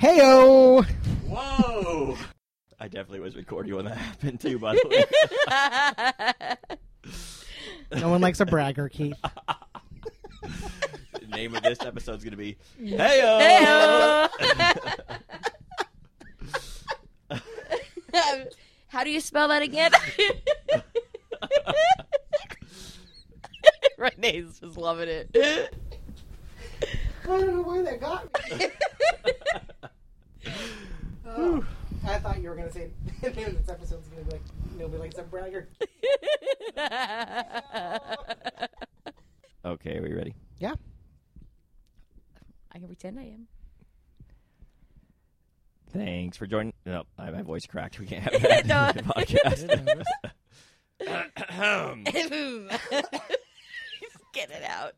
Heyo! Whoa! I definitely was recording when that happened too. By the way, No one likes a bragger, Keith. the name of this episode is going to be Heyo. How do you spell that again? Renee's just loving it. I don't know why that got me. Oh, I thought you were going to say the name of this episode's going to be like, nobody likes a bragger. Okay, are we ready? Yeah. I can pretend I am. Thanks for joining. No, I, my voice cracked. We can't have that No. in the podcast. Just get it out.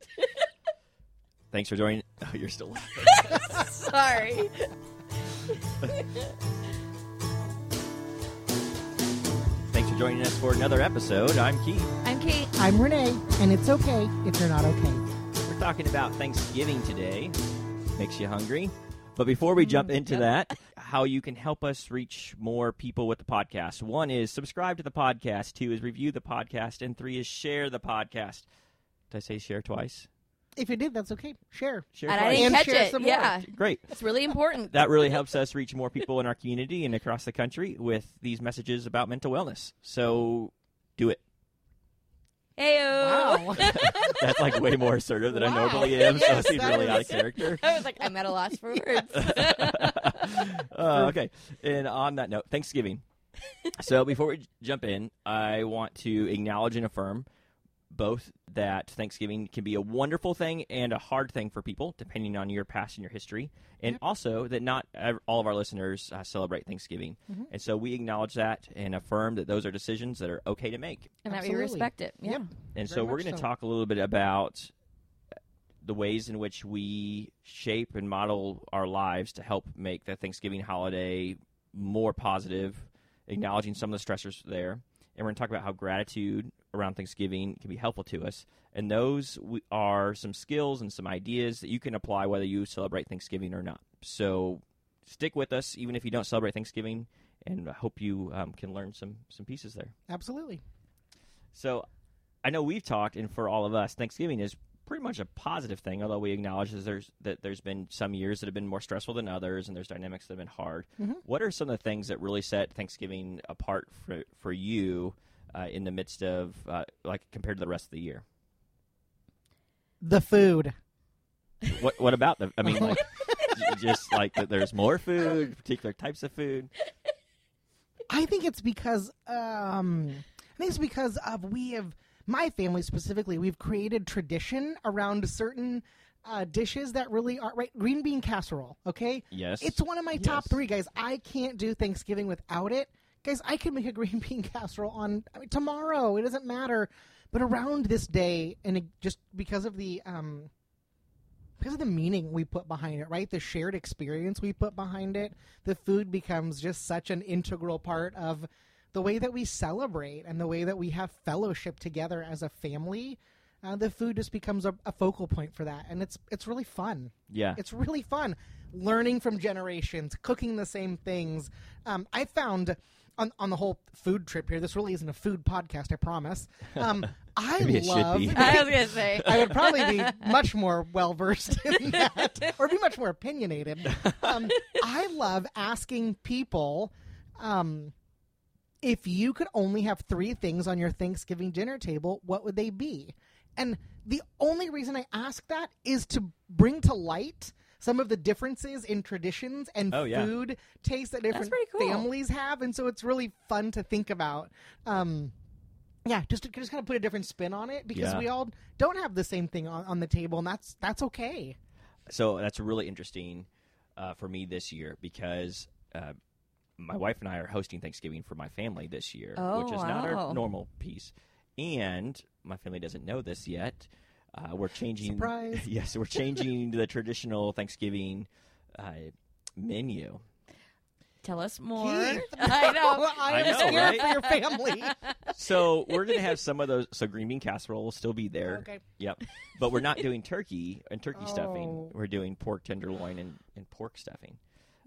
Thanks for joining. Oh, you're still laughing. Sorry. Thanks for joining us for another episode. I'm Keith. I'm Kate. I'm Renee, and it's okay if you're not okay. We're talking about Thanksgiving today. Makes you hungry. But before we jump mm, into that, how you can help us reach more people with the podcast. One is subscribe to the podcast, two is review the podcast, and three is share the podcast. Did I say share twice? If you did, that's okay. Share. Share And I didn't And catch share it. some more. Yeah. Great. It's really important. That really helps us reach more people in our community and across the country with these messages about mental wellness. So do it. Heyo. Wow. That's like way more assertive than I normally am, so I seem really out of character. I was like, I'm at a loss for words. uh, okay. And on that note, Thanksgiving. so before we j- jump in, I want to acknowledge and affirm both that Thanksgiving can be a wonderful thing and a hard thing for people, depending on your past and your history, and also that not all of our listeners uh, celebrate Thanksgiving. And so we acknowledge that and affirm that those are decisions that are okay to make. and that we respect it. Yeah. Yep. And Very so we're going to so. talk a little bit about the ways in which we shape and model our lives to help make the Thanksgiving holiday more positive, acknowledging some of the stressors there. And we're going to talk about how gratitude around Thanksgiving can be helpful to us. And those are some skills and some ideas that you can apply whether you celebrate Thanksgiving or not. So stick with us, even if you don't celebrate Thanksgiving, and I hope you um, can learn some, some pieces there. Absolutely. So I know we've talked, and for all of us, Thanksgiving is pretty much a positive thing. Although we acknowledge that there's that there's been some years that have been more stressful than others, and there's dynamics that have been hard. What are some of the things that really set Thanksgiving apart for for you uh, in the midst of uh, like compared to the rest of the year? The food. What what about the? I mean, like just like that there's more food, particular types of food. I think it's because um, I think it's because of we have my family specifically. We've created tradition around certain uh, dishes that really are right. Green bean casserole. Okay, Yes, it's one of my top Yes. three, guys. I can't do Thanksgiving without it, guys. I can make a green bean casserole on I mean, tomorrow. It doesn't matter, but around this day, and it, just because of the um, because of the meaning we put behind it, right? The shared experience we put behind it, the food becomes just such an integral part of the way that we celebrate and the way that we have fellowship together as a family. Uh, the food just becomes a, a focal point for that, and it's it's really fun. yeah, It's really fun learning from generations, cooking the same things. Um, I found on on the whole food trip here. This really isn't a food podcast, I promise. Um, I Maybe it love. be. I was gonna say. I would probably be much more well versed in that, or be much more opinionated. Um, I love asking people um, if you could only have three things on your Thanksgiving dinner table, what would they be? And the only reason I ask that is to bring to light some of the differences in traditions and Oh, yeah. food tastes that different cool. families have, and so it's really fun to think about. Um, yeah, just to just kind of put a different spin on it because Yeah. we all don't have the same thing on, on the table, and that's that's okay. so that's really interesting uh, for me this year because uh, my wife and I are hosting Thanksgiving for my family this year, Oh, which is not our normal piece. And my family doesn't know this yet. Uh, we're changing. Surprise. yes, we're changing the traditional Thanksgiving uh, menu. Tell us more. Keith. I know. I I am know, scared right? for your family. So we're gonna have some of those. So green bean casserole will still be there. Okay. Yep. But we're not doing turkey and turkey stuffing. Oh. We're doing pork tenderloin and, and pork stuffing.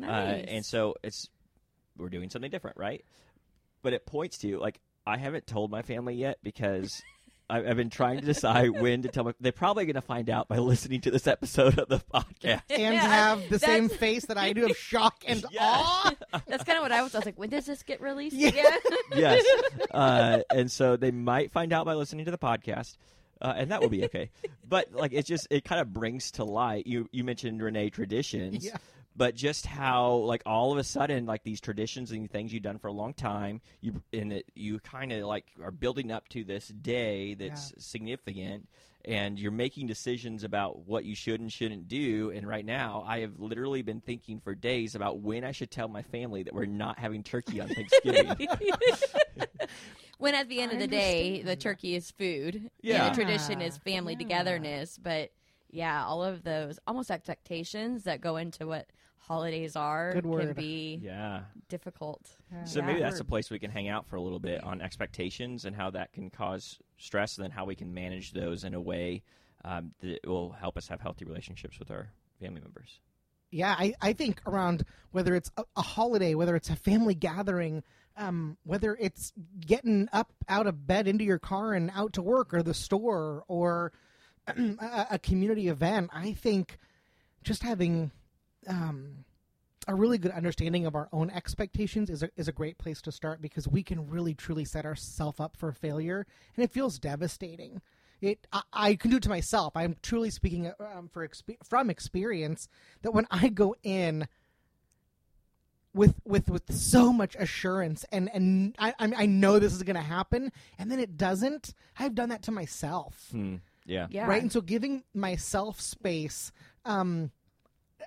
Uh, Nice. and so it's we're doing something different, right? But it points to like I haven't told my family yet because I, I've been trying to decide when to tell my. They're probably going to find out by listening to this episode of the podcast. and Yeah, have the that's- same face that I do of shock and Yeah. awe. That's kind of what I was. I was like, when does this get released Yeah. again? yes, uh, and so they might find out by listening to the podcast. Uh, and that will be okay, but like it just it kind of brings to light. You you mentioned Renee traditions, Yeah. But just how like all of a sudden like these traditions and things you've done for a long time you and it, you kind of like are building up to this day that's significant and you're making decisions about what you should and shouldn't do and right now i have literally been thinking for days about when i should tell my family that we're not having turkey on thanksgiving when at the end I of the day, the turkey is food. Yeah. And the tradition is family Yeah. togetherness. But yeah, all of those almost expectations that go into what holidays are Good can be yeah. difficult. so Yeah. maybe that's a place we can hang out for a little bit on expectations and how that can cause stress and then how we can manage those in a way um, that will help us have healthy relationships with our family members. Yeah, I, I think around whether it's a, a holiday, whether it's a family gathering, um, whether it's getting up out of bed into your car and out to work or the store or a, a community event, I think just having um, a really good understanding of our own expectations is a, is a great place to start because we can really truly set ourselves up for failure and it feels devastating. It I, I can do it to myself. I'm truly speaking um, for expe- from experience that when I go in with with with so much assurance and and I I, I know this is going to happen and then it doesn't. I've done that to myself Hmm. Yeah. Yeah. right? And so giving myself space. Um,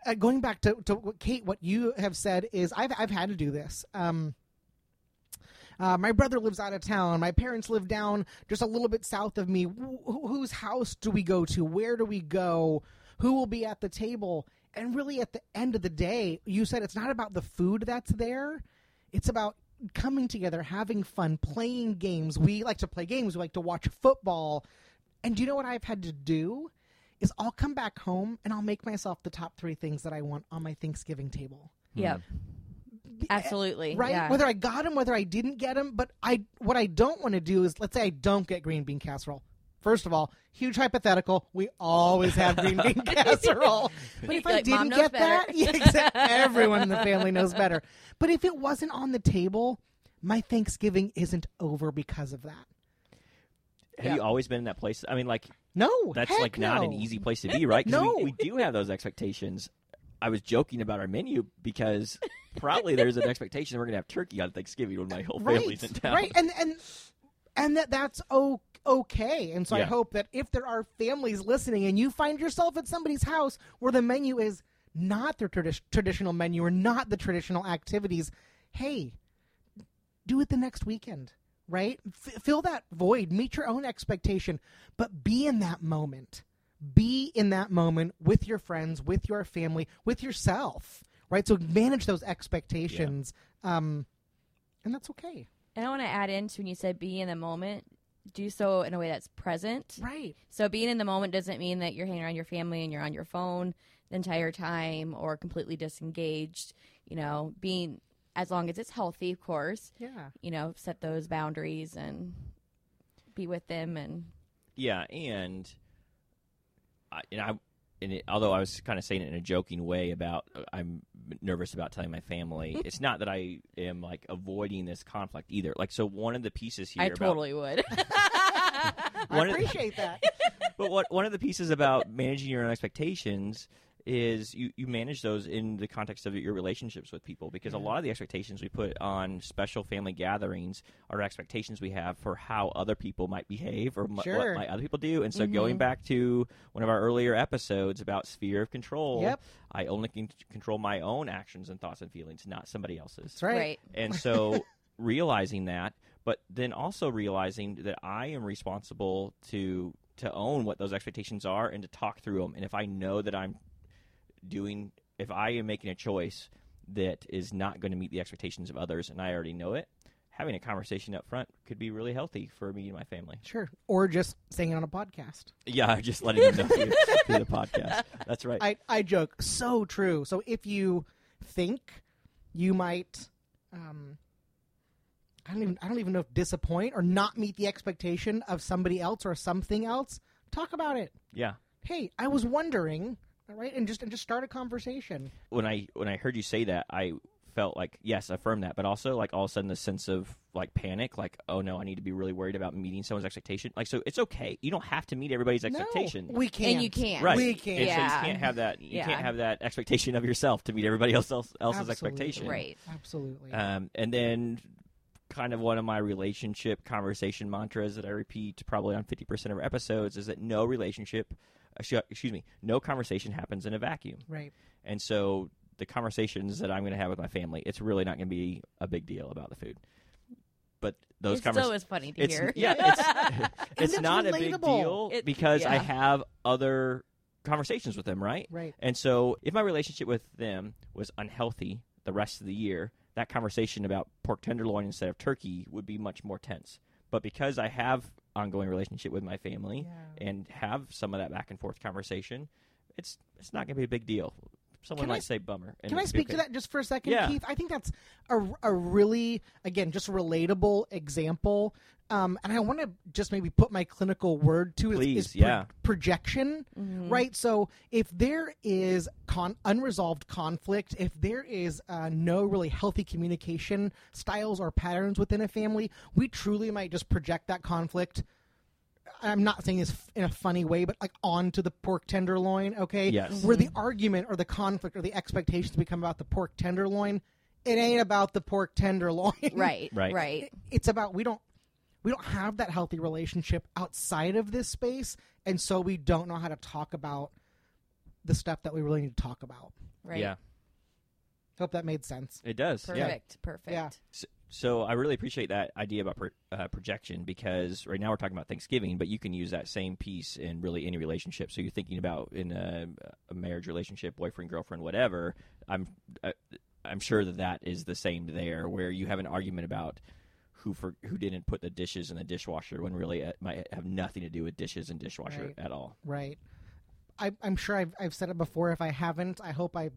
uh, going back to, to Kate, what you have said is I've I've had to do this. Um, uh, my brother lives out of town. My parents live down just a little bit south of me. Wh- whose house do we go to? Where do we go? Who will be at the table? And really, at the end of the day, you said it's not about the food that's there. It's about coming together, having fun, playing games. We like to play games. We like to watch football. And do you know what I've had to do? Is I'll come back home and I'll make myself the top three things that I want on my Thanksgiving table. Hmm. Yep. Eh, Absolutely. Right? Yeah. Whether I got them, whether I didn't get them, but I what I don't want to do is let's say I don't get green bean casserole. First of all, huge hypothetical. We always have green bean casserole. But if I Like, Mom didn't knows get that, yeah, exactly. everyone in the family knows better. But if it wasn't on the table, my Thanksgiving isn't over because of that. Have Yeah. you always been in that place? I mean, like No, that's like not an easy place to be, right? No. we, we do have those expectations. I was joking about our menu because probably there's an expectation we're gonna have turkey on Thanksgiving when my whole family's in town. Right, and and and that that's okay. And so I hope that if there are families listening and you find yourself at somebody's house where the menu is not their tradi- traditional menu or not the traditional activities, hey, do it the next weekend. Right, F- fill that void, meet your own expectation, but be in that moment. Be in that moment with your friends, with your family, with yourself. Right, so manage those expectations, um, and that's okay. And I want to add into when you said be in the moment, do so in a way that's present. Right. So being in the moment doesn't mean that you're hanging around your family and you're on your phone the entire time or completely disengaged. You know, being as long as it's healthy, of course. Yeah. You know, set those boundaries and be with them and Yeah, and I, and I, and it, although I was kind of saying it in a joking way about uh, I'm nervous about telling my family, it's not that I am like avoiding this conflict either. Like, so one of the pieces here, I about, totally would. I One of- appreciate that. but what one of the pieces about managing your own expectations is you, you manage those in the context of your relationships with people because a lot of the expectations we put on special family gatherings are expectations we have for how other people might behave or m- what might other people do and so going mm-hmm. back to one of our earlier episodes about sphere of control Yep. i only can control my own actions and thoughts and feelings not somebody else's That's right. right. and so realizing that, but then also realizing that I am responsible to to own what those expectations are and to talk through them. And if I know that I'm doing, if I am making a choice that is not going to meet the expectations of others, and I already know it, having a conversation up front could be really healthy for me and my family. Sure. Or just saying it on a podcast. Yeah, just letting them know through, through the podcast. That's right. I, I joke. So true. So if you think you might um, I don't even I don't even know if disappoint or not meet the expectation of somebody else or something else, talk about it. Yeah. Hey, I was wondering, right? And just and just start a conversation. When I when I heard you say that, I felt like yes, affirm that, but also like all of a sudden the sense of like panic, like oh no, I need to be really worried about meeting someone's expectation. Like so, it's okay. You don't have to meet everybody's expectation. No, we can't. And you can't. Right. We can't. And so Yeah. you can't have that. You Yeah. can't have that expectation of yourself to meet everybody else, else else's Absolutely. expectation. Right. Absolutely. Um, and then, kind of one of my relationship conversation mantras that I repeat probably on fifty percent of our episodes is that no relationship, sh- excuse me, no conversation happens in a vacuum. right. And so the conversations that I'm going to have with my family, it's really not going to be a big deal about the food. But those conversations. still is funny to it's hear. yeah, it's it's it's not a big deal It- because I have other conversations with them, right? Right. And so if my relationship with them was unhealthy the rest of the year, that conversation about pork tenderloin instead of turkey would be much more tense. But because I have ongoing relationship with my family Yeah. and have some of that back and forth conversation, it's it's not going to be a big deal. Someone Can I- might say bummer. Can I it'd be speak to that just for a second, Yeah. Keith? I think that's a, a really, again, just relatable example. Um, and I want to just maybe put my clinical word to it. Please, is pro- yeah. projection, Mhm. right? So if there is con- unresolved conflict, if there is uh, no really healthy communication styles or patterns within a family, we truly might just project that conflict. I'm not saying this in a funny way, but like onto the pork tenderloin, okay? Yes. Where the argument or the conflict or the expectations become about the pork tenderloin, it ain't about the pork tenderloin. Right. Right. Right. It's about we don't we don't have that healthy relationship outside of this space, and so we don't know how to talk about the stuff that we really need to talk about. Right. Yeah, Hope that made sense. it does. Yeah. Perfect. Perfect. Yeah. So, so I really appreciate that idea about pro- uh, projection because right now we're talking about Thanksgiving, but you can use that same piece in really any relationship. So you're thinking about in a, a marriage relationship, boyfriend, girlfriend, whatever. I'm uh, I'm sure that that is the same there, where you have an argument about who for who didn't put the dishes in the dishwasher when really it might have nothing to do with dishes and dishwasher Right. at all. Right. I, I'm sure I've, I've said it before. If I haven't, I hope I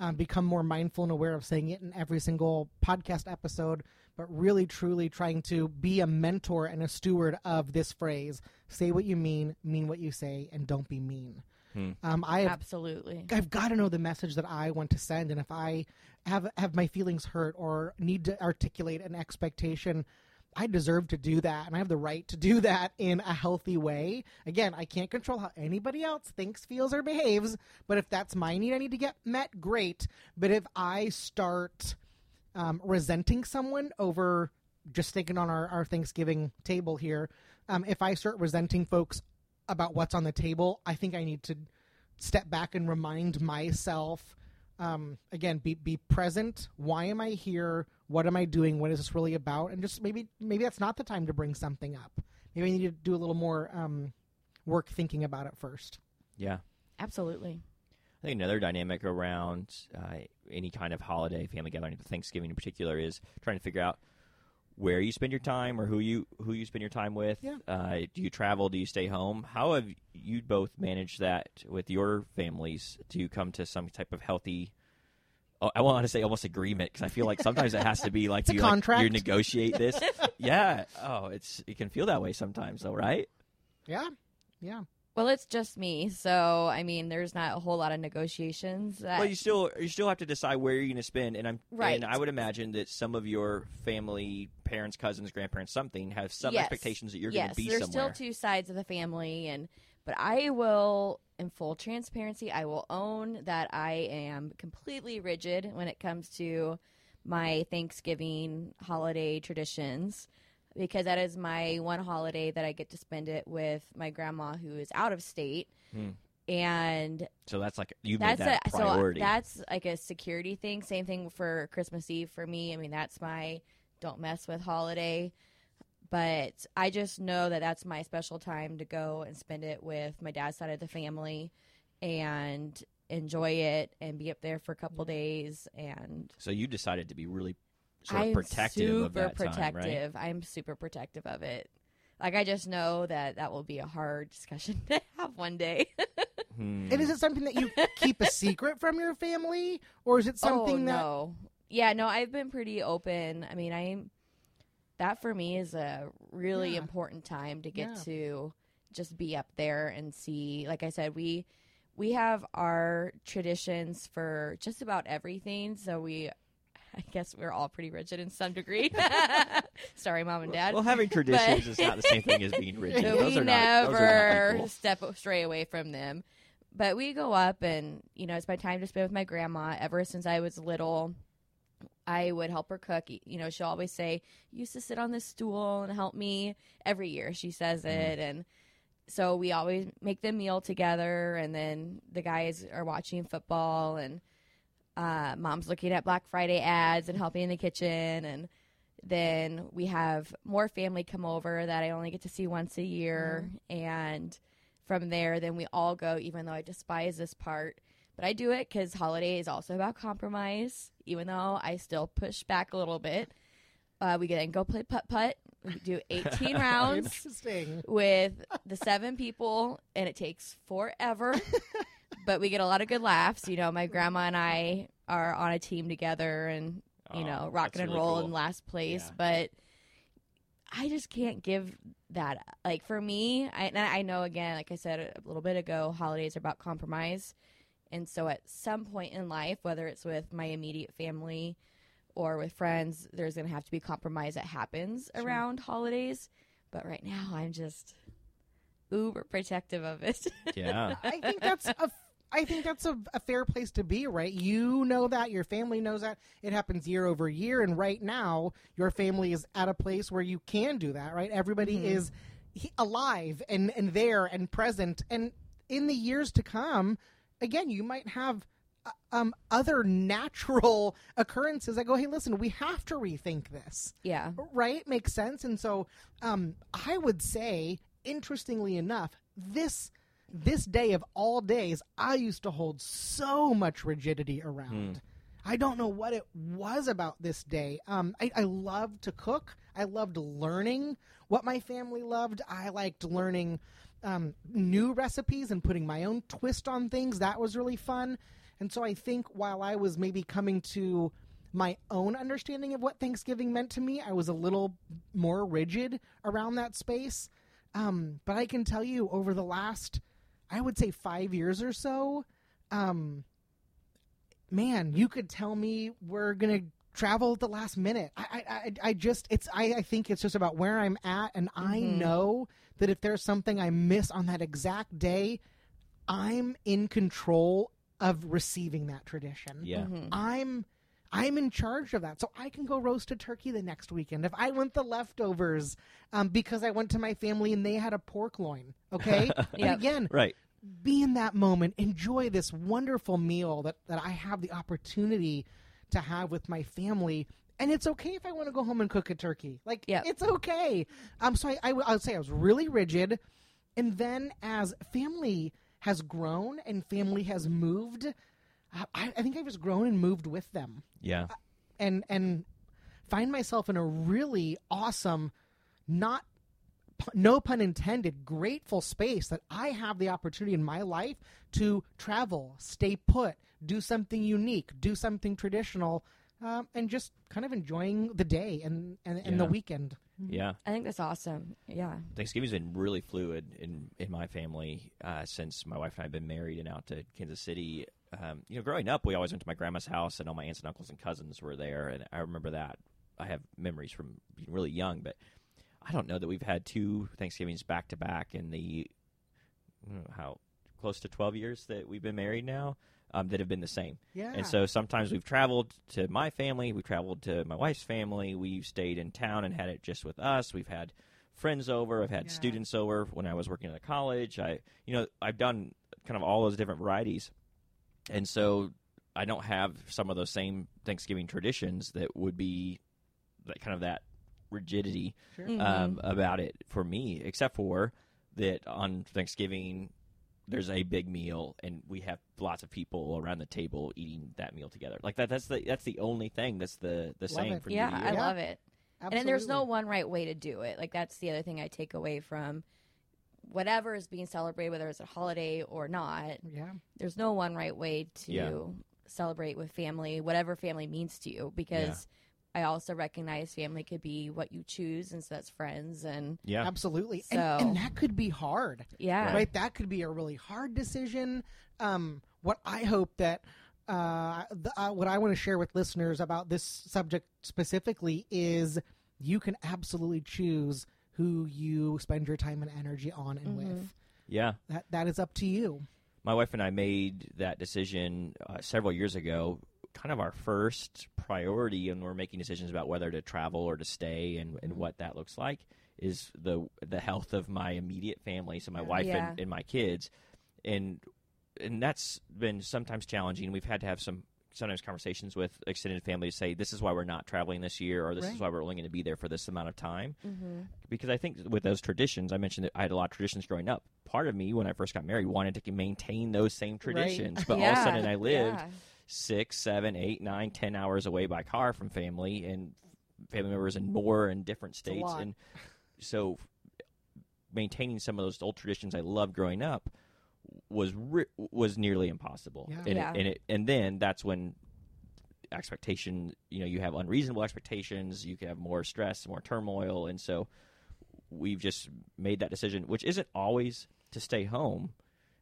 um, become more mindful and aware of saying it in every single podcast episode. But really, truly trying to be a mentor and a steward of this phrase: "Say what you mean, mean what you say, and don't be mean." Hmm. Um, I have Absolutely. I've got to know the message that I want to send, and if I have have my feelings hurt or need to articulate an expectation, I deserve to do that, and I have the right to do that in a healthy way. Again, I can't control how anybody else thinks, feels, or behaves, but if that's my need, I need to get met. Great, but if I start um, resenting someone over just thinking on our, our Thanksgiving table here, um, if I start resenting folks about what's on the table, I think I need to step back and remind myself um, again be be present why am i here what am i doing what is this really about and just maybe maybe that's not the time to bring something up maybe i need to do a little more um, work thinking about it first Yeah. Absolutely. I think another dynamic around uh, any kind of holiday, family gathering, Thanksgiving in particular, is trying to figure out where you spend your time or who you who you spend your time with. Yeah. Uh, do you travel? Do you stay home? How have you both managed that with your families to come to some type of healthy? Oh, I want to say almost agreement because I feel like sometimes it has to be like It's a you like, contract. you negotiate this. yeah. Oh, it's it can feel that way sometimes, though, right? yeah yeah Well, it's just me, so I mean, there's not a whole lot of negotiations. That, Well, you still you still have to decide where you're going to spend, and I'm Right. And I would imagine that some of your family, parents, cousins, grandparents, something have some Yes. expectations that you're yes, going to be there's somewhere. still two sides of the family, and but I will, in full transparency, I will own that I am completely rigid when it comes to my Thanksgiving holiday traditions. Because that is my one holiday that I get to spend it with my grandma, who is out of state, Hmm. and so that's like you made that's that a, priority. so that's like a security thing. Same thing for Christmas Eve for me. I mean, that's my don't mess with holiday. But I just know that that's my special time to go and spend it with my dad's side of the family and enjoy it and be up there for a couple days and so you decided to be really sort of I'm protective super of that protective. time, right? I'm super protective of it. like I just know that that will be a hard discussion to have one day. Hmm. And is it something that you keep a secret from your family, or is it something oh, that? no. Yeah, no, I've been pretty open. I mean, I'm that for me is a really Yeah. important time to get Yeah. to just be up there and see. Like I said, we we have our traditions for just about everything. So we, I guess, we're all pretty rigid in some degree. Sorry, mom and dad. Well, having traditions is not the same thing as being rigid. So those we are not, those are not never step stray away from them. But we go up, and you know, it's my time to spend with my grandma. Ever since I was little, I would help her cook. You know, she'll always say, "You used to sit on this stool and help me." Every year, she says Mm-hmm. it, and so we always make the meal together. And then the guys are watching football, and uh, mom's looking at Black Friday ads and helping in the kitchen, and then we have more family come over that I only get to see once a year. And from there, then we all go, even though I despise this part. But I do it because holiday is also about compromise, even though I still push back a little bit. Uh, we then go play putt putt. We do 18 rounds Interesting. with the seven people, and it takes forever. but we get a lot of good laughs. You know, my grandma and I are on a team together, and you Oh, know, rocking and really roll cool. in last place. Yeah. But I just can't give that. Like for me, I, and I know again, like I said a little bit ago, holidays are about compromise. And so at some point in life, whether it's with my immediate family or with friends, there's going to have to be compromise that happens Sure. around holidays. But right now, I'm just uber protective of it. Yeah. I think that's a. I think that's a, a fair place to be, right? You know that your family knows that it happens year over year, and right now your family is at a place where you can do that, right? Everybody Mhm. is he- alive and and there and present, and in the years to come, again, you might have uh, um, other natural occurrences that go, "Hey, listen, we have to rethink this." yeah. right? Makes sense? And so um i would say interestingly enough this this day of all days i used to hold so much rigidity around. I don't know what it was about this day. Um i, I loved to cook. I loved learning what my family loved. I liked learning um, new recipes and putting my own twist on things that was really fun and so i think while i was maybe coming to my own understanding of what Thanksgiving meant to me, I was a little more rigid around that space. Um, but I can tell you, over the last, I would say, five years or so, um, man, you could tell me we're gonna travel at the last minute. I, I, I, I just, it's, I, I think it's just about where I'm at, and I Mhm. know that if there's something I miss on that exact day, I'm in control of receiving that tradition. Yeah. Mhm. I'm I'm in charge of that. So I can go roast a turkey the next weekend. If I want the leftovers um, because I went to my family and they had a pork loin, okay? And again, Right. be in that moment, enjoy this wonderful meal that, that I have the opportunity to have with my family. And it's okay if I want to go home and cook a turkey. Like, Yep. it's okay. Um, so I, I, I would say I was really rigid. And then as family has grown and family has moved, I, I think I've just grown and moved with them Yeah. and and find myself in a really awesome not no pun intended grateful space that i have the opportunity in my life to travel stay put do something unique do something traditional um, and just kind of enjoying the day and and, and the weekend Yeah. I think that's awesome. Yeah. Thanksgiving's been really fluid in in my family uh, since my wife and I have been married and out to Kansas City. Um, you know, growing up, we always went to my grandma's house, and all my aunts and uncles and cousins were there, and I remember that. I have memories from being really young, but I don't know that we've had two Thanksgivings back to back in the I don't know how close to twelve years that we've been married now um, that have been the same. yeah And so sometimes we've traveled to my family, we've traveled to my wife's family, we've stayed in town and had it just with us. We've had friends over, I've had Yeah. students over when I was working at a college. I you know, I've done kind of all those different varieties. And so I don't have some of those same Thanksgiving traditions that would be that kind of that rigidity sure. Um, about it for me, except for that on Thanksgiving there's a big meal and we have lots of people around the table eating that meal together. Like that that's the that's the only thing that's the the Love same it. for yeah, New I Year. Yeah. love it. And there's no one right way to do it. Like that's the other thing I take away from whatever is being celebrated, whether it's a holiday or not. Yeah. There's no one right way to Yeah. celebrate with family, whatever family means to you. Because I also recognize family could be what you choose, and so that's friends and Yeah. Absolutely. And, So- and that could be hard. yeah, right? That could be a really hard decision. Um, what I hope that uh, the, uh, what I want to share with listeners about this subject specifically is you can absolutely choose who you spend your time and energy on and with. Yeah. That that is up to you. My wife and I made that decision uh, several years ago. Kind of our first priority, and we're making decisions about whether to travel or to stay, and, and mm-hmm. what that looks like, is the the health of my immediate family. So my wife Yeah. and, and my kids, and and that's been sometimes challenging. We've had to have some sometimes conversations with extended family to say this is why we're not traveling this year, or this Right. is why we're only going to be there for this amount of time. Mm-hmm. Because I think with those traditions, I mentioned that I had a lot of traditions growing up. Part of me, when I first got married, wanted to maintain those same traditions, but all of a sudden I lived yeah. Six, seven, eight, nine, ten hours away by car from family and family members in more and different states, and so maintaining some of those old traditions I loved growing up was re- was nearly impossible. Yeah. And, Yeah. It, and it and then that's when expectation you know you have unreasonable expectations you can have more stress more turmoil and so we've just made that decision which isn't always to stay home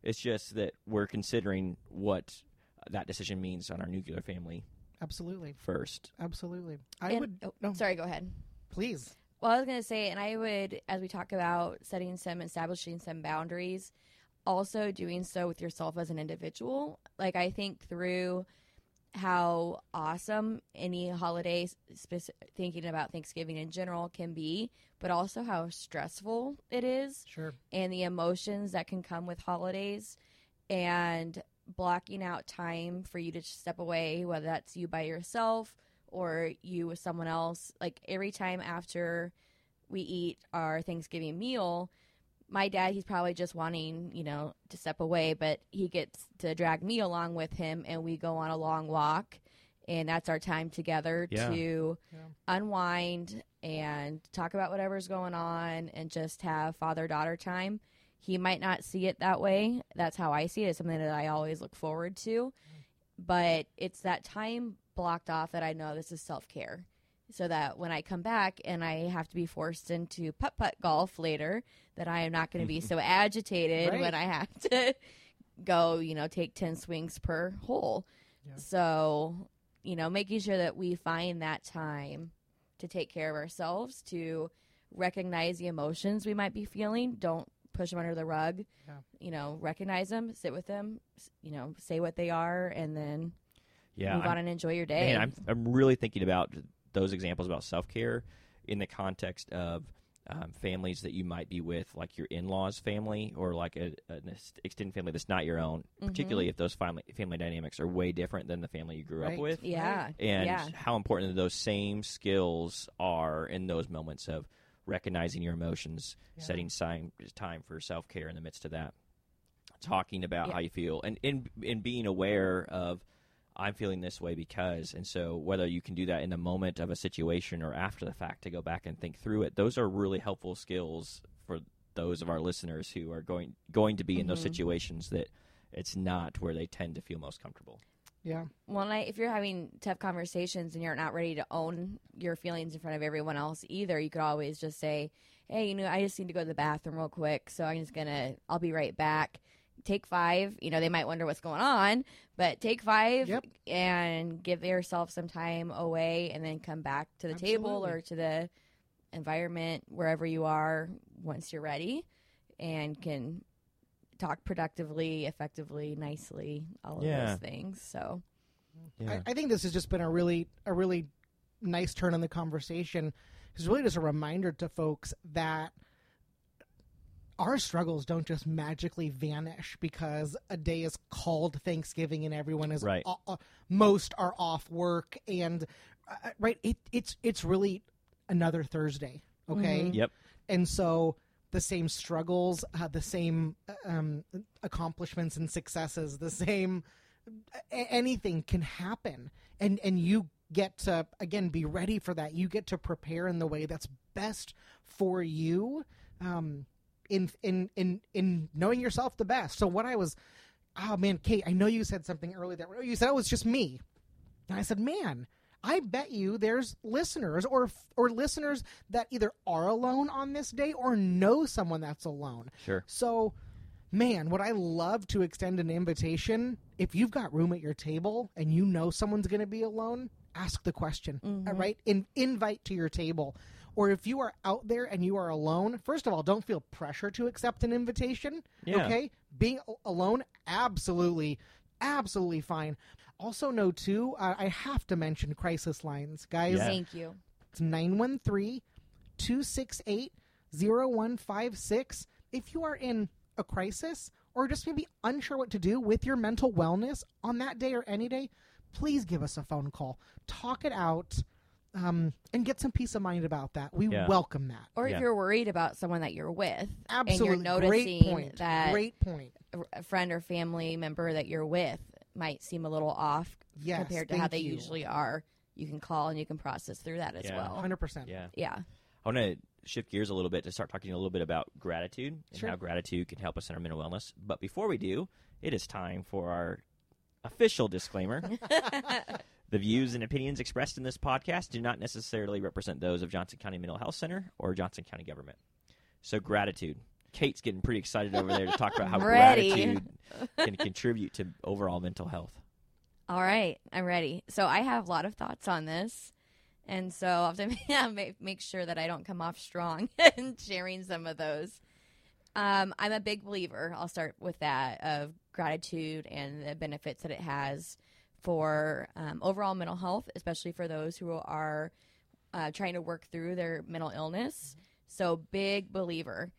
it's just that we're considering what that decision means on our nuclear family Absolutely. first Absolutely. I And- would oh, no, Sorry, go ahead. please. Well, I was going to say, and I would, as we talk about setting some, establishing some boundaries, also doing so with yourself as an individual. Like, I think through how awesome any holiday, spec- thinking about Thanksgiving in general, can be, but also how stressful it is Sure. and the emotions that can come with holidays and blocking out time for you to step away, whether that's you by yourself or you with someone else. Like every time after we eat our Thanksgiving meal, my dad, he's probably just wanting, you know, to step away, but he gets to drag me along with him and we go on a long walk. And that's our time together Yeah. to Yeah. unwind and talk about whatever's going on and just have father daughter time. He might not see it that way. That's how I see it. It's something that I always look forward to. But it's that time blocked off that I know this is self care. So that when I come back and I have to be forced into putt putt golf later, that I am not going to be so agitated Right. when I have to go, you know, take 10 swings per hole. Yeah. So, you know, making sure that we find that time to take care of ourselves, to recognize the emotions we might be feeling. Don't push them under the rug. Yeah. You know, recognize them, sit with them, you know, say what they are, and then yeah move I'm- on and enjoy your day. Man, I'm I'm really thinking about those examples about self care in the context of um, families that you might be with, like your in laws' family or like a, an extended family that's not your own. Mm-hmm. Particularly if those family family dynamics are way different than the family you grew Right. up with, yeah. and yeah. how important those same skills are in those moments of recognizing your emotions, Yeah. setting time time for self care in the midst of that, talking about Yeah. how you feel, and in in being aware of I'm feeling this way because, and so whether you can do that in the moment of a situation or after the fact to go back and think through it, those are really helpful skills for those of our listeners who are going going to be in those Mhm. situations that it's not where they tend to feel most comfortable. Yeah. Well, I, if you're having tough conversations and you're not ready to own your feelings in front of everyone else either, you could always just say, "Hey, you know, I just need to go to the bathroom real quick, so I'm just gonna, I'll be right back." Take five. You know, they might wonder what's going on, but take five Yep. and give yourself some time away, and then come back to the table or to the environment wherever you are once you're ready, and can talk productively, effectively, nicely, all of Yeah. those things. So. I, I think this has just been a really a really nice turn in the conversation. It's really just a reminder to folks that our struggles don't just magically vanish because a day is called Thanksgiving and everyone is Right. o- o- most are off work and uh, right it it's it's really another Thursday, okay? Mhm. Yep. and so the same struggles, uh, the same um, accomplishments and successes, the same anything can happen, and and you get to again be ready for that. You get to prepare in the way that's best for you. Um, in in in in knowing yourself the best. So what I was, oh man, Kate, I know you said something earlier that you said it was just me, and I said, man, I bet you there's listeners or or listeners that either are alone on this day or know someone that's alone. Sure. So, man, would I love to extend an invitation if you've got room at your table and you know someone's going to be alone, ask the question, mm-hmm. all right? In, invite to your table. Or if you are out there and you are alone, first of all, don't feel pressure to accept an invitation. Yeah. Okay? Being alone, absolutely, absolutely fine. Also, know too, uh, I have to mention crisis lines, guys. Yeah. Thank you. It's 913 268 0156. If you are in a crisis or just maybe unsure what to do with your mental wellness on that day or any day, please give us a phone call. Talk it out um, and get some peace of mind about that. We Yeah. welcome that. Or Yeah. if you're worried about someone that you're with, Absolutely. and you're Great noticing point. that Great point. a- a friend or family member that you're with might seem a little off Yes. compared to how they you. usually are, you can call and you can process through that as Yeah. well. 100%. Yeah. Yeah. I want to shift gears a little bit to start talking a little bit about gratitude and Sure. how gratitude can help us in our mental wellness. But before we do, it is time for our official disclaimer. the views and opinions expressed in this podcast do not necessarily represent those of Johnson County Mental Health Center or Johnson County government. So, gratitude. Kate's getting pretty excited over there to talk about how Ready. gratitude can contribute to overall mental health. All right, I'm ready. So I have a lot of thoughts on this, and so I'll have to yeah, make, make sure that I don't come off strong in sharing some of those. Um, I'm a big believer. I'll start with that of gratitude and the benefits that it has for um, overall mental health, especially for those who are uh, trying to work through their mental illness. So, big believer.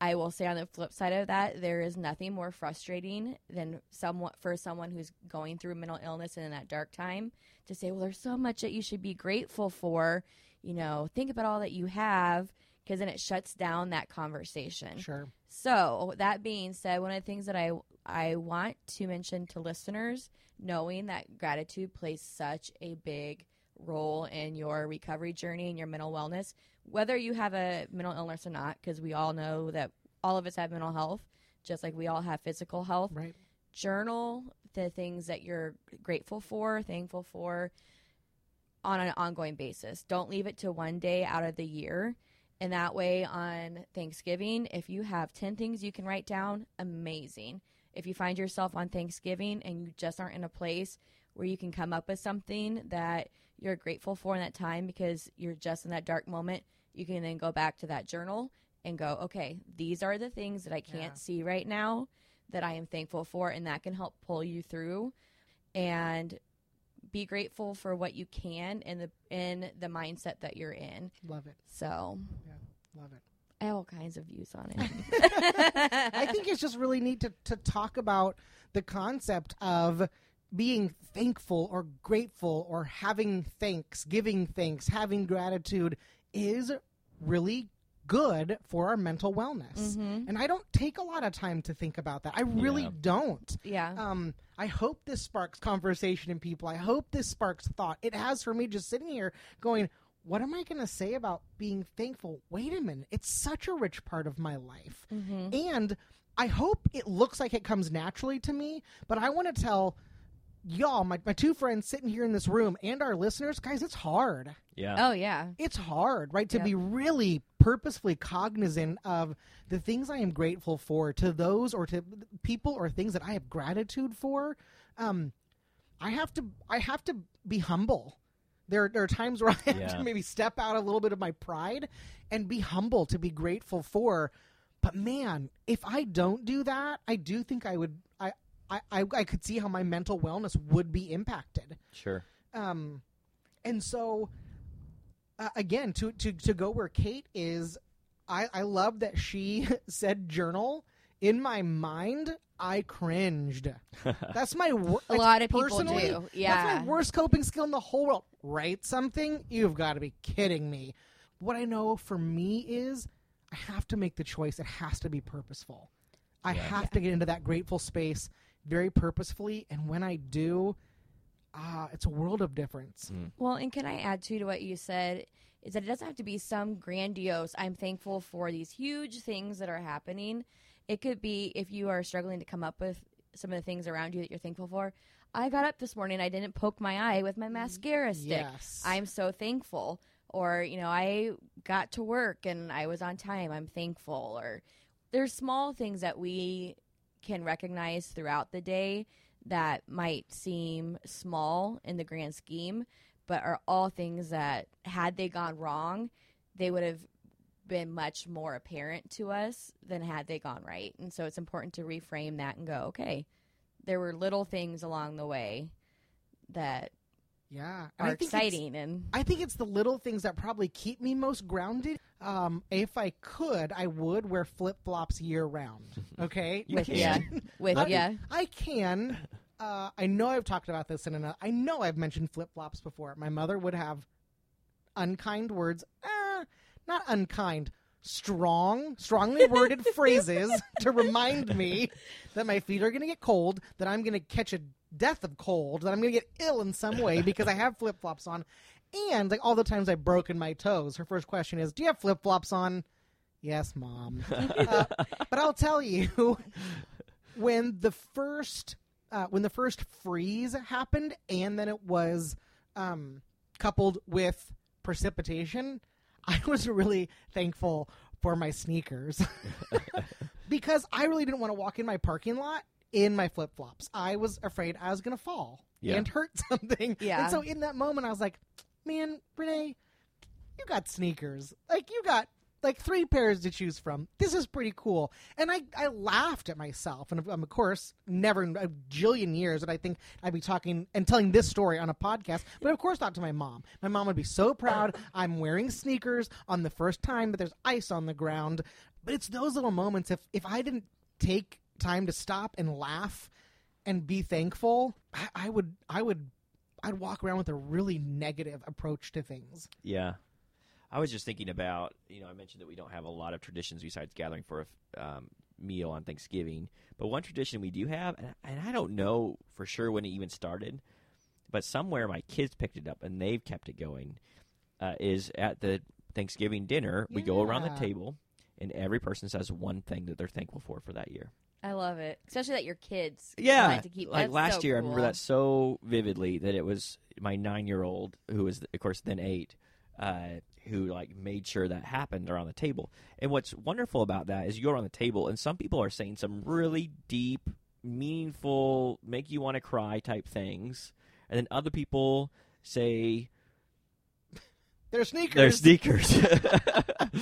I will say on the flip side of that, there is nothing more frustrating than someone for someone who's going through mental illness and in that dark time to say, "Well, there's so much that you should be grateful for." You know, think about all that you have, because then it shuts down that conversation. Sure. So that being said, one of the things that I I want to mention to listeners, knowing that gratitude plays such a big role in your recovery journey and your mental wellness, whether you have a mental illness or not, because we all know that all of us have mental health, just like we all have physical health. Right. Journal the things that you're grateful for, thankful for on an ongoing basis. Don't leave it to one day out of the year. And that way, on Thanksgiving, if you have 10 things you can write down, amazing. If you find yourself on Thanksgiving and you just aren't in a place where you can come up with something that you're grateful for in that time because you're just in that dark moment, you can then go back to that journal and go, okay, these are the things that I can't Yeah. see right now that I am thankful for. And that can help pull you through. And be grateful for what you can in the in the mindset that you're in. Love it. So yeah, Love it. I have all kinds of views on it. I think it's just really neat to, to talk about the concept of being thankful or grateful or having thanks, giving thanks, having gratitude is really good for our mental wellness. And I don't take a lot of time to think about that. I really Yeah. don't. yeah. Um, I hope this sparks conversation in people. I hope this sparks thought. It has for me just sitting here going, what am I going to say about being thankful? Wait a minute. It's such a rich part of my life. And I hope it looks like it comes naturally to me, but I want to tell y'all, my, my two friends sitting here in this room, and our listeners, guys, it's hard Yeah. oh yeah. it's hard, right, to Yep. be really purposefully cognizant of the things I am grateful for to those or to people or things that I have gratitude for. Um, I have to, I have to be humble. There, there are times where I have Yeah. to maybe step out a little bit of my pride and be humble to be grateful for. But man, if I don't do that, I do think I would, I, I, I, I could see how my mental wellness would be impacted. Sure. um and so uh, again to to to go where kate is i i love that she said journal. In my mind i cringed. That's my wor- A lot of people personally, do. that's Yeah. my worst coping skill in the whole world. Write something? You've got to be kidding me. What i know for me is i have to make the choice. It has to be purposeful. I Yeah. have to get into that grateful space very purposefully and when i do ah, it's a world of difference. Well, and can I add too to what you said? Is that it doesn't have to be some grandiose. I'm thankful for these huge things that are happening. It could be if you are struggling to come up with some of the things around you that you're thankful for. I got up this morning. I didn't poke my eye with my mascara stick. Yes. I'm so thankful. Or, you know, I got to work and I was on time. I'm thankful. Or there's small things that we can recognize throughout the day that might seem small in the grand scheme, but are all things that, had they gone wrong, they would have been much more apparent to us than had they gone right. And so it's important to reframe that and go, okay, there were little things along the way that Yeah, are exciting and I think it's the little things that probably keep me most grounded. Um, if I could, I would wear flip flops year round. Okay, You with can. ya, with I, ya. I can. Uh, I know I've talked about this in another. I know I've mentioned flip flops before. My mother would have unkind words. Uh, not unkind. Strong, strongly worded phrases to remind me that my feet are going to get cold, that I'm going to catch a death of cold, that I'm going to get ill in some way because I have flip flops on. And like all the times I've broken my toes, her first question is, "Do you have flip flops on?" Yes, mom. Uh, but I'll tell you, when the first uh, when the first freeze happened, and then it was um, coupled with precipitation, I was really thankful for my sneakers because I really didn't want to walk in my parking lot in my flip flops. I was afraid I was going to fall Yeah. and hurt something. Yeah. And so in that moment, I was like, man, Renee, you got sneakers. Like, you got like three pairs to choose from. This is pretty cool. And I, I laughed at myself. And um, of course, never in a jillion years that I think I'd be talking and telling this story on a podcast. But of course, not to my mom. My mom would be so proud I'm wearing sneakers on the first time that there's ice on the ground. But it's those little moments. If, if I didn't take time to stop and laugh and be thankful, I, I would, I would, I'd walk around with a really negative approach to things. Yeah. I was just thinking about, you know, I mentioned that we don't have a lot of traditions besides gathering for a um, meal on Thanksgiving. But one tradition we do have, and, and I don't know for sure when it even started, but somewhere my kids picked it up and they've kept it going, uh, is at the Thanksgiving dinner, we go around the table and every person says one thing that they're thankful for for that year. I love it, especially that your kids Yeah, to keep like that's last so year, I remember cool. that so vividly that it was my nine-year-old who was, of course, then eight, uh, who like made sure that happened around the table. And what's wonderful about that is you're on the table, and some people are saying some really deep, meaningful, make you want to cry type things, and then other people say They're sneakers. they're sneakers.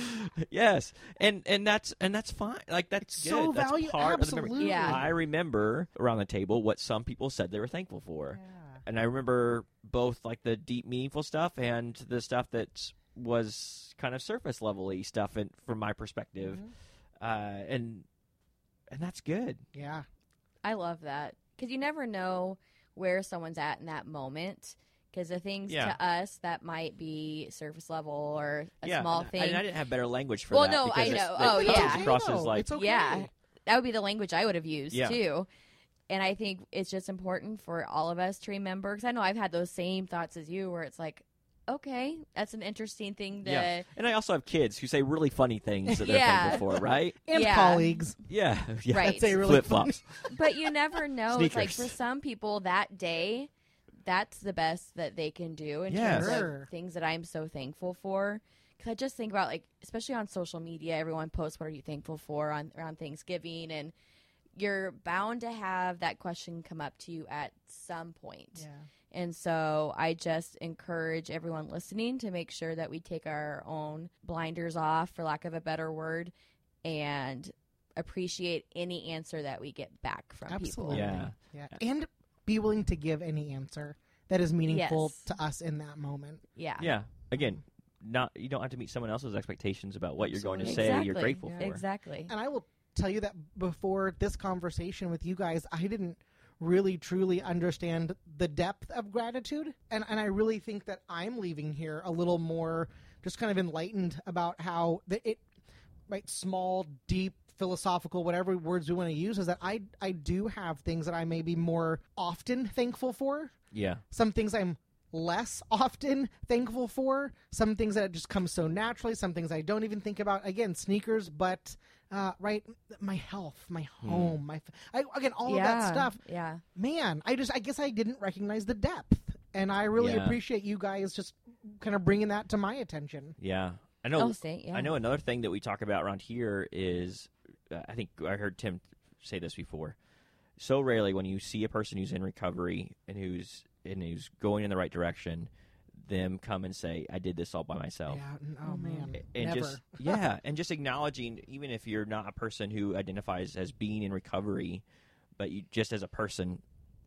yes, and and that's and that's fine. Like that's It's good. so that's value- part of the absolutely. Yeah. I remember around the table what some people said they were thankful for, and I remember both like the deep, meaningful stuff and the stuff that was kind of surface level-y stuff, and from my perspective, Mhm. uh, and and that's good. Yeah. I love that because you never know where someone's at in that moment. Because the things Yeah. to us that might be surface level or a yeah, small and I- thing, I didn't have better language for Well, that. no, I know. Oh, yeah. across as though. like It's okay. Yeah. that would be the language I would have used Yeah. too. And I think it's just important for all of us to remember because I know I've had those same thoughts as you, where it's like, okay, that's an interesting thing to. Yeah. And I also have kids who say really funny things that they're Yeah. thankful for, right? And Yeah. colleagues. Yeah, yeah. Right. That's a really Flip flops. But you never know. It's like for some people that day, that's the best that they can do in Yes. terms Sure. of things that I'm so thankful for. Because I just think about like, especially on social media, everyone posts what are you thankful for on around Thanksgiving, and you're bound to have that question come up to you at some point. Yeah. And so I just encourage everyone listening to make sure that we take our own blinders off, for lack of a better word, and appreciate any answer that we get back from Absolutely. people. Yeah. Yeah. And be willing to give any answer that is meaningful Yes. to us in that moment. Yeah. Yeah. Again, not you don't have to meet someone else's expectations about what you're going to say you're grateful for. Exactly. And I will tell you that before this conversation with you guys, I didn't really truly understand the depth of gratitude. And and I really think that I'm leaving here a little more just kind of enlightened about how the, it right small, deep, philosophical, whatever words we want to use, is that I I do have things that I may be more often thankful for. Yeah. Some things I'm less often thankful for. Some things that just come so naturally. Some things I don't even think about. Again, sneakers, but uh, right, my health, my home, my I, again all of that stuff. Yeah. Man, I just I guess I didn't recognize the depth, and I really Yeah. appreciate you guys just kind of bringing that to my attention. Yeah. I know. Oh, say, yeah. I know another thing that we talk about around here is uh, I think I heard Tim say this before. So rarely when you see a person who's in recovery and who's and who's going in the right direction, them come and say, "I did this all by myself." Yeah. Oh Mhm. man. and Never. just yeah, and just acknowledging, even if you're not a person who identifies as being in recovery, but you just as a person,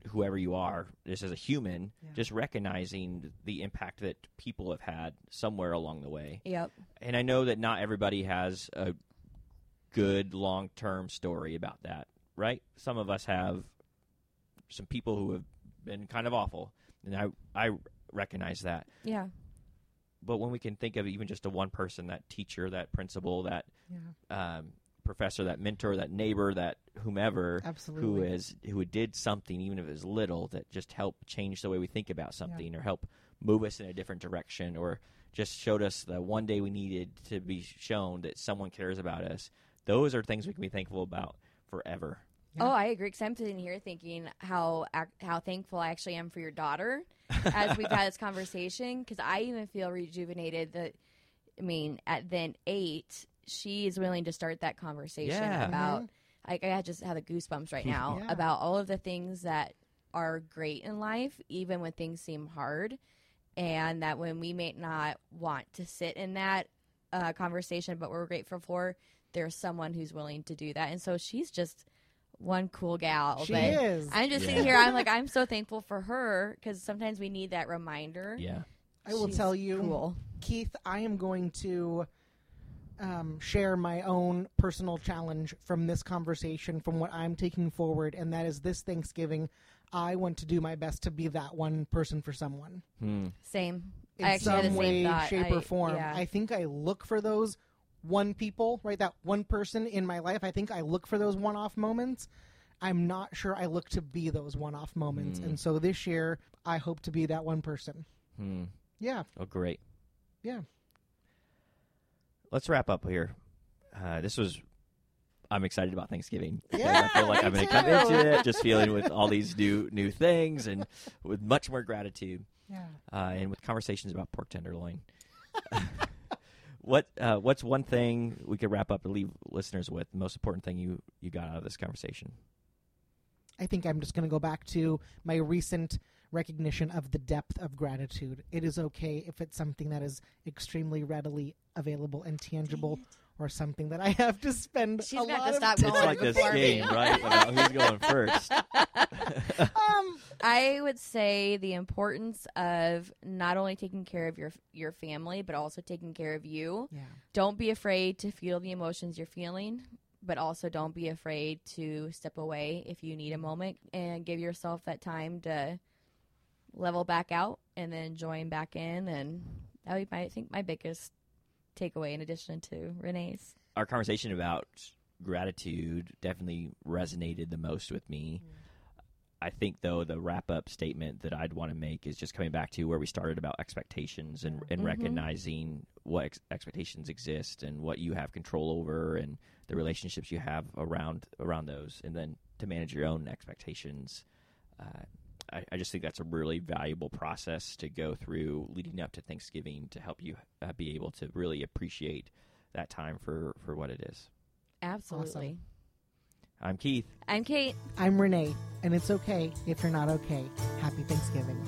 whoever you are, just as a human, Yeah. just recognizing the impact that people have had somewhere along the way. Yep. And I know that not everybody has a good long term story about that, right? Some of us have some people who have been kind of awful, and I I recognize that Yeah. but when we can think of even just a one person, that teacher, that principal, that yeah. um, professor, that mentor, that neighbor, that whomever Absolutely. is who did something, even if it was little, that just helped change the way we think about something, or help move us in a different direction, or just showed us the one day we needed to be shown that someone cares about us. Those are things we can be thankful about forever. Yeah. Oh, I agree. Because I'm sitting here thinking how how thankful I actually am for your daughter as we've had this conversation. Because I even feel rejuvenated. That I mean, at then eight, she is willing to start that conversation Yeah. about. Like I just have the goosebumps right now Yeah. about all of the things that are great in life, even when things seem hard, and that when we may not want to sit in that uh, conversation, but we're grateful for, there's someone who's willing to do that, and so she's just one cool gal. She but is. I'm just Yeah. sitting here. I'm like, I'm so thankful for her because sometimes we need that reminder. Yeah. I will She's tell you, cool. Keith, I am going to um, share my own personal challenge from this conversation, from what I'm taking forward, and that is this Thanksgiving. I want to do my best to be that one person for someone Hmm. Same. in I some way, same shape, I- or form. yeah. I think I look for those one people, right? That one person in my life. I think I look for those one off moments. I'm not sure I look to be those one off moments. Mm. And so this year, I hope to be that one person. Hmm. Yeah. Oh, great. Yeah. let's wrap up here. Uh, this was. I'm excited about Thanksgiving. Yeah, I feel like I'm going to come into it just feeling with all these new new things and with much more gratitude Yeah. uh, and with conversations about pork tenderloin. what uh, What's one thing we could wrap up and leave listeners with? The most important thing you you got out of this conversation? I think I'm just going to go back to my recent recognition of the depth of gratitude. It is okay if it's something that is extremely readily available and tangible, or something that I have to spend She's a got lot to of stop time. It's like this game, right? About who's going first. Um, I would say the importance of not only taking care of your your family, but also taking care of you. yeah, Don't be afraid to feel the emotions you're feeling, but also don't be afraid to step away if you need a moment and give yourself that time to level back out and then join back in. And that would be, my, I think, my biggest takeaway in addition to Renee's. Our conversation about gratitude definitely resonated the most with me. I think though the wrap up statement that I'd want to make is just coming back to where we started about expectations and, and Mhm. recognizing what ex- expectations exist and what you have control over and the relationships you have around around those, and then to manage your own expectations. Uh, I, I just think that's a really valuable process to go through leading up to Thanksgiving to help you uh, be able to really appreciate that time for for what it is. Absolutely. I'm Keith. I'm Kate. I'm Renee, and it's okay if you're not okay. Happy Thanksgiving.